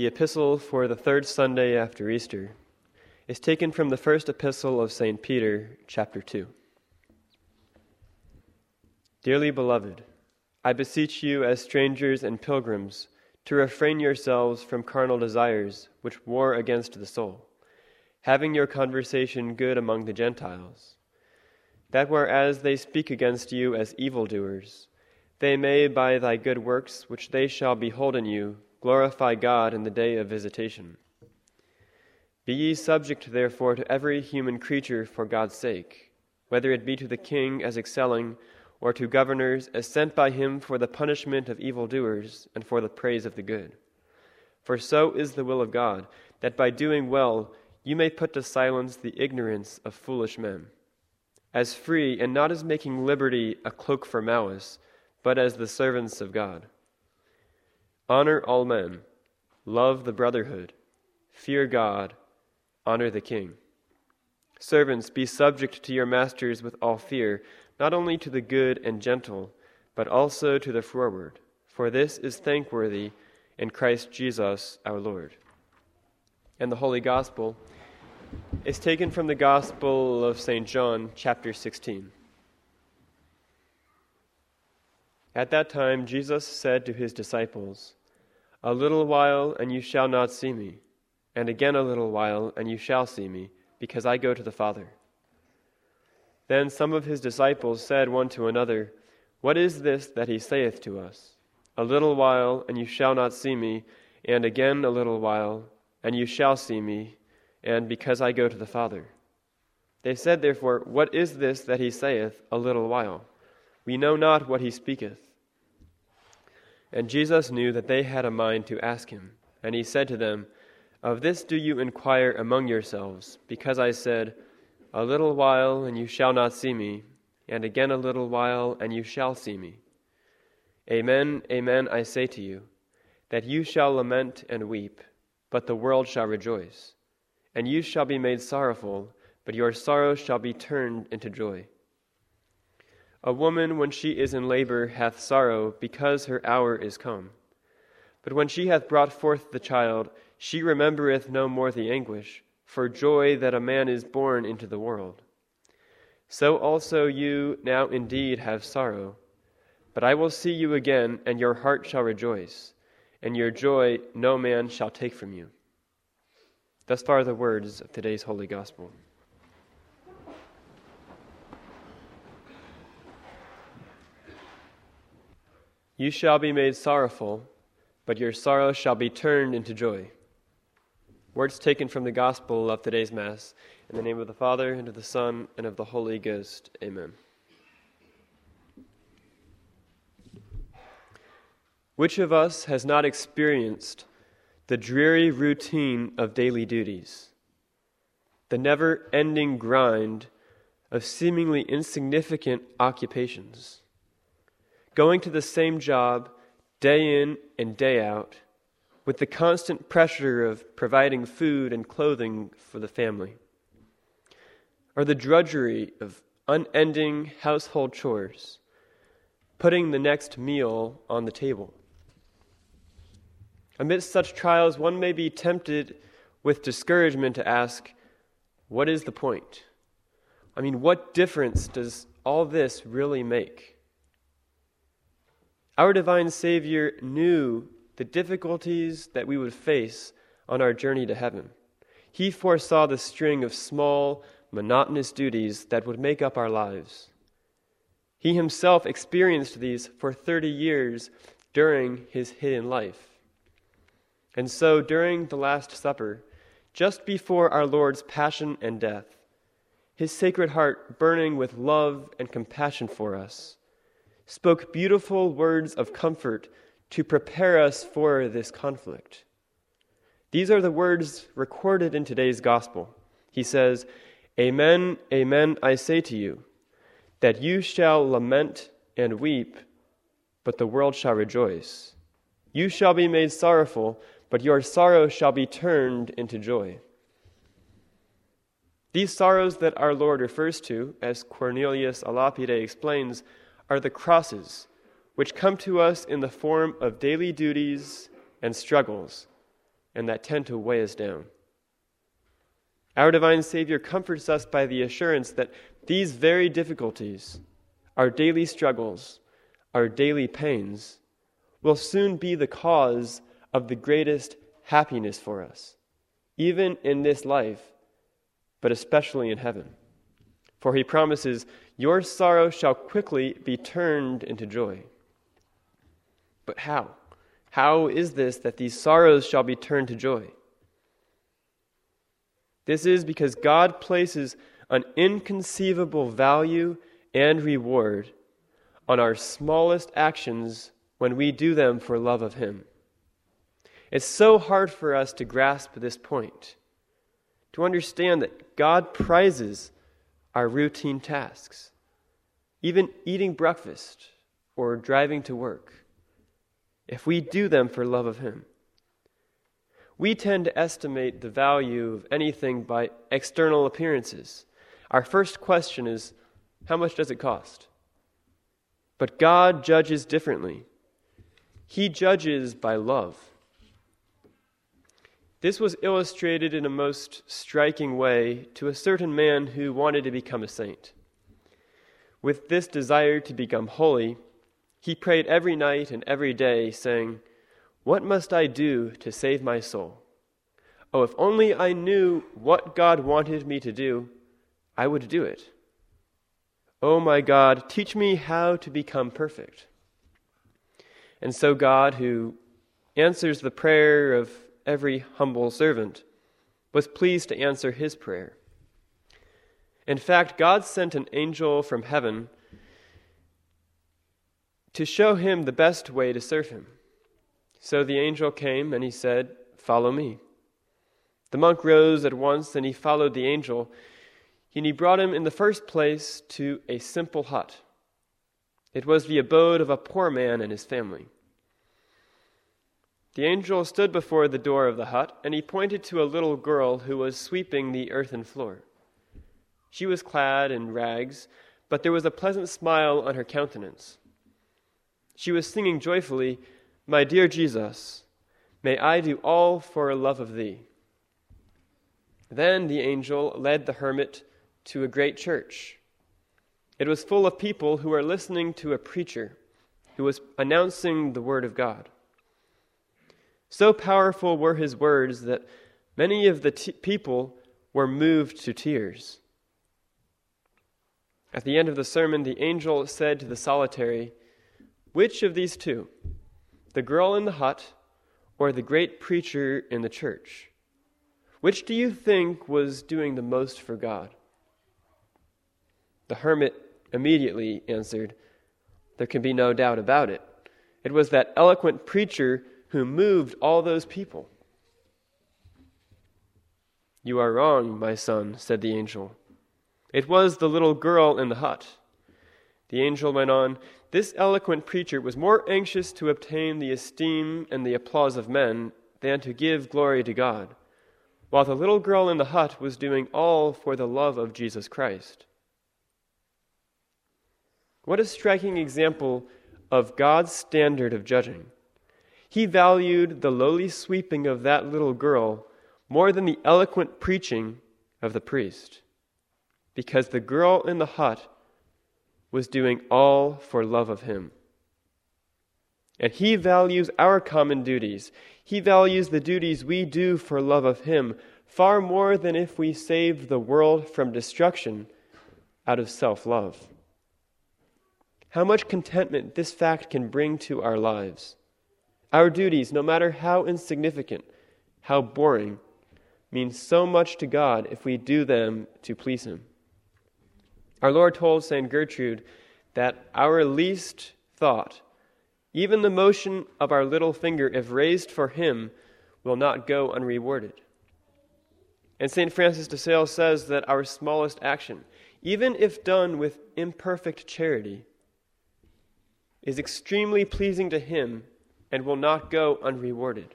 The epistle for the third Sunday after Easter is taken from the first epistle of St. Peter, chapter 2. Dearly beloved, I beseech you as strangers and pilgrims to refrain yourselves from carnal desires which war against the soul, having your conversation good among the Gentiles, that whereas they speak against you as evildoers, they may by thy good works which they shall behold in you glorify God in the day of visitation. Be ye subject, therefore, to every human creature for God's sake, whether it be to the king as excelling, or to governors as sent by him for the punishment of evildoers and for the praise of the good. For so is the will of God, that by doing well you may put to silence the ignorance of foolish men. As free, and not as making liberty a cloak for malice, but as the servants of God. Honor all men, love the brotherhood, fear God, honor the king. Servants, be subject to your masters with all fear, not only to the good and gentle, but also to the froward, for this is thankworthy in Christ Jesus our Lord. And the Holy Gospel is taken from the Gospel of St. John, chapter 16. At that time, Jesus said to his disciples, a little while, and you shall not see me, and again a little while, and you shall see me, because I go to the Father. Then some of his disciples said one to another, What is this that he saith to us? A little while, and you shall not see me, and again a little while, and you shall see me, and because I go to the Father. They said, therefore, What is this that he saith, a little while? We know not what he speaketh. And Jesus knew that they had a mind to ask him. And he said to them, Of this do you inquire among yourselves, because I said, A little while, and you shall not see me, and again a little while, and you shall see me. Amen, amen, I say to you, that you shall lament and weep, but the world shall rejoice. And you shall be made sorrowful, but your sorrow shall be turned into joy. A woman, when she is in labor, hath sorrow, because her hour is come. But when she hath brought forth the child, she remembereth no more the anguish, for joy that a man is born into the world. So also you now indeed have sorrow, but I will see you again, and your heart shall rejoice, and your joy no man shall take from you. Thus far the words of today's Holy Gospel. You shall be made sorrowful, but your sorrow shall be turned into joy. Words taken from the Gospel of today's Mass. In the name of the Father, and of the Son, and of the Holy Ghost. Amen. Which of us has not experienced the dreary routine of daily duties, the never ending grind of seemingly insignificant occupations? Going to the same job day in and day out, with the constant pressure of providing food and clothing for the family, or the drudgery of unending household chores, putting the next meal on the table. Amidst such trials, one may be tempted with discouragement to ask, What is the point? I mean, what difference does all this really make? Our divine Savior knew the difficulties that we would face on our journey to heaven. He foresaw the string of small, monotonous duties that would make up our lives. He himself experienced these for 30 years during his hidden life. And so, during the Last Supper, just before our Lord's passion and death, his sacred heart burning with love and compassion for us, spoke beautiful words of comfort to prepare us for this conflict. These are the words recorded in today's gospel. He says, Amen, amen, I say to you, that you shall lament and weep, but the world shall rejoice. You shall be made sorrowful, but your sorrow shall be turned into joy. These sorrows that our Lord refers to, as Cornelius a Lapide explains, are the crosses, which come to us in the form of daily duties and struggles, and that tend to weigh us down. Our divine Savior comforts us by the assurance that these very difficulties, our daily struggles, our daily pains, will soon be the cause of the greatest happiness for us, even in this life, but especially in heaven. For he promises, Your sorrow shall quickly be turned into joy. But how? How is this that these sorrows shall be turned to joy? This is because God places an inconceivable value and reward on our smallest actions when we do them for love of Him. It's so hard for us to grasp this point, to understand that God prizes our routine tasks, even eating breakfast or driving to work, if we do them for love of Him. We tend to estimate the value of anything by external appearances. Our first question is how much does it cost? But God judges differently. He judges by love. This was illustrated in a most striking way to a certain man who wanted to become a saint. With this desire to become holy, he prayed every night and every day, saying, what must I do to save my soul? Oh, if only I knew what God wanted me to do, I would do it. Oh, my God, teach me how to become perfect. And so, God, who answers the prayer of every humble servant, was pleased to answer his prayer. In fact, God sent an angel from heaven to show him the best way to serve him. So the angel came and he said, Follow me. The monk rose at once and he followed the angel, and he brought him in the first place to a simple hut. It was the abode of a poor man and his family. The angel stood before the door of the hut, and he pointed to a little girl who was sweeping the earthen floor. She was clad in rags, but there was a pleasant smile on her countenance. She was singing joyfully, my dear Jesus, may I do all for love of thee. Then the angel led the hermit to a great church. It was full of people who were listening to a preacher who was announcing the word of God. So powerful were his words that many of the t- people were moved to tears. At the end of the sermon, the angel said to the solitary, Which of these two? the girl in the hut, or the great preacher in the church? Which do you think was doing the most for God? The hermit immediately answered, There can be no doubt about it. It was that eloquent preacher who moved all those people. You are wrong, my son, said the angel. It was the little girl in the hut. The angel went on, this eloquent preacher was more anxious to obtain the esteem and the applause of men than to give glory to God, while the little girl in the hut was doing all for the love of Jesus Christ. What a striking example of God's standard of judging. He valued the lowly sweeping of that little girl more than the eloquent preaching of the priest, because the girl in the hut was doing all for love of Him. And He values our common duties. He values the duties we do for love of Him far more than if we saved the world from destruction out of self love. How much contentment this fact can bring to our lives. Our duties, no matter how insignificant, how boring, mean so much to God if we do them to please Him. Our Lord told St. Gertrude that our least thought, even the motion of our little finger, if raised for Him, will not go unrewarded. And St. Francis de Sales says that our smallest action, even if done with imperfect charity, is extremely pleasing to Him and will not go unrewarded.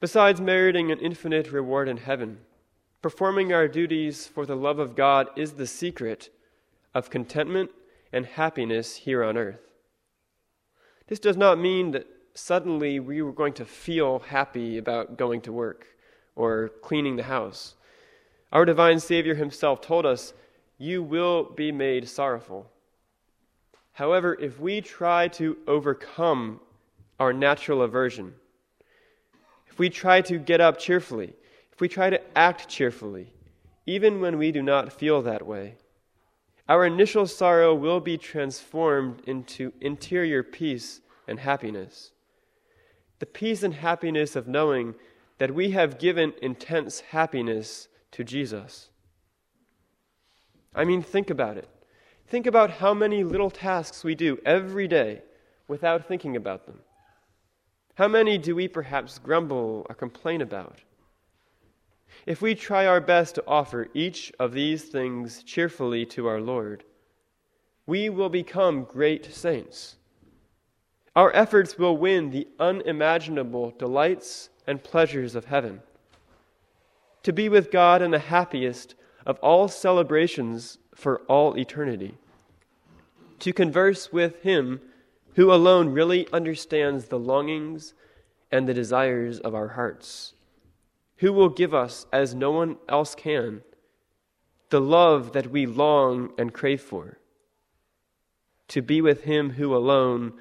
Besides meriting an infinite reward in heaven, Performing our duties for the love of God is the secret of contentment and happiness here on earth. This does not mean that suddenly we were going to feel happy about going to work or cleaning the house. Our divine Savior himself told us, You will be made sorrowful. However, if we try to overcome our natural aversion, if we try to get up cheerfully, if we try to act cheerfully, even when we do not feel that way, our initial sorrow will be transformed into interior peace and happiness. The peace and happiness of knowing that we have given intense happiness to Jesus. I mean, think about it. Think about how many little tasks we do every day without thinking about them. How many do we perhaps grumble or complain about? If we try our best to offer each of these things cheerfully to our Lord, we will become great saints. Our efforts will win the unimaginable delights and pleasures of heaven. To be with God in the happiest of all celebrations for all eternity. To converse with Him who alone really understands the longings and the desires of our hearts. Who will give us, as no one else can, the love that we long and crave for. To be with Him who alone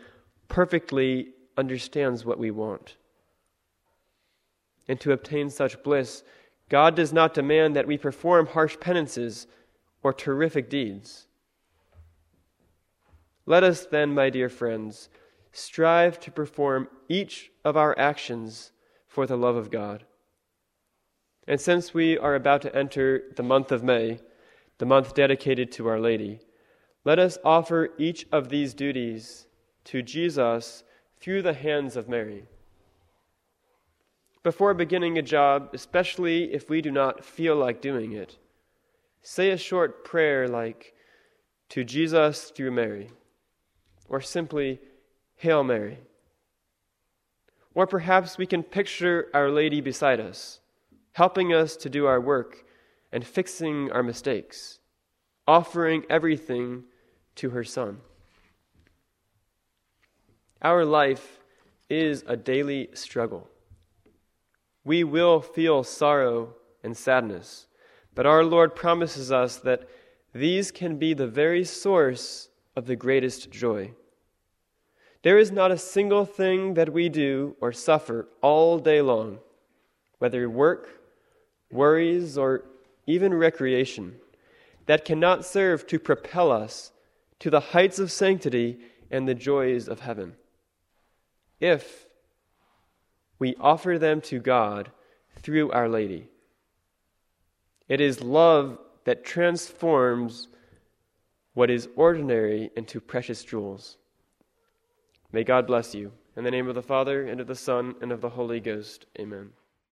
perfectly understands what we want. And to obtain such bliss, God does not demand that we perform harsh penances or terrific deeds. Let us then, my dear friends, strive to perform each of our actions for the love of God. And since we are about to enter the month of May, the month dedicated to Our Lady, let us offer each of these duties to Jesus through the hands of Mary. Before beginning a job, especially if we do not feel like doing it, say a short prayer like, To Jesus through Mary, or simply, Hail Mary. Or perhaps we can picture Our Lady beside us, helping us to do our work and fixing our mistakes, offering everything to her Son. Our life is a daily struggle. We will feel sorrow and sadness, but our Lord promises us that these can be the very source of the greatest joy. There is not a single thing that we do or suffer all day long, whether work, worries, or even recreation, that cannot serve to propel us to the heights of sanctity and the joys of heaven if we offer them to God through Our Lady. It is love that transforms what is ordinary into precious jewels. May God bless you. In the name of the Father, and of the Son, and of the Holy Ghost. Amen.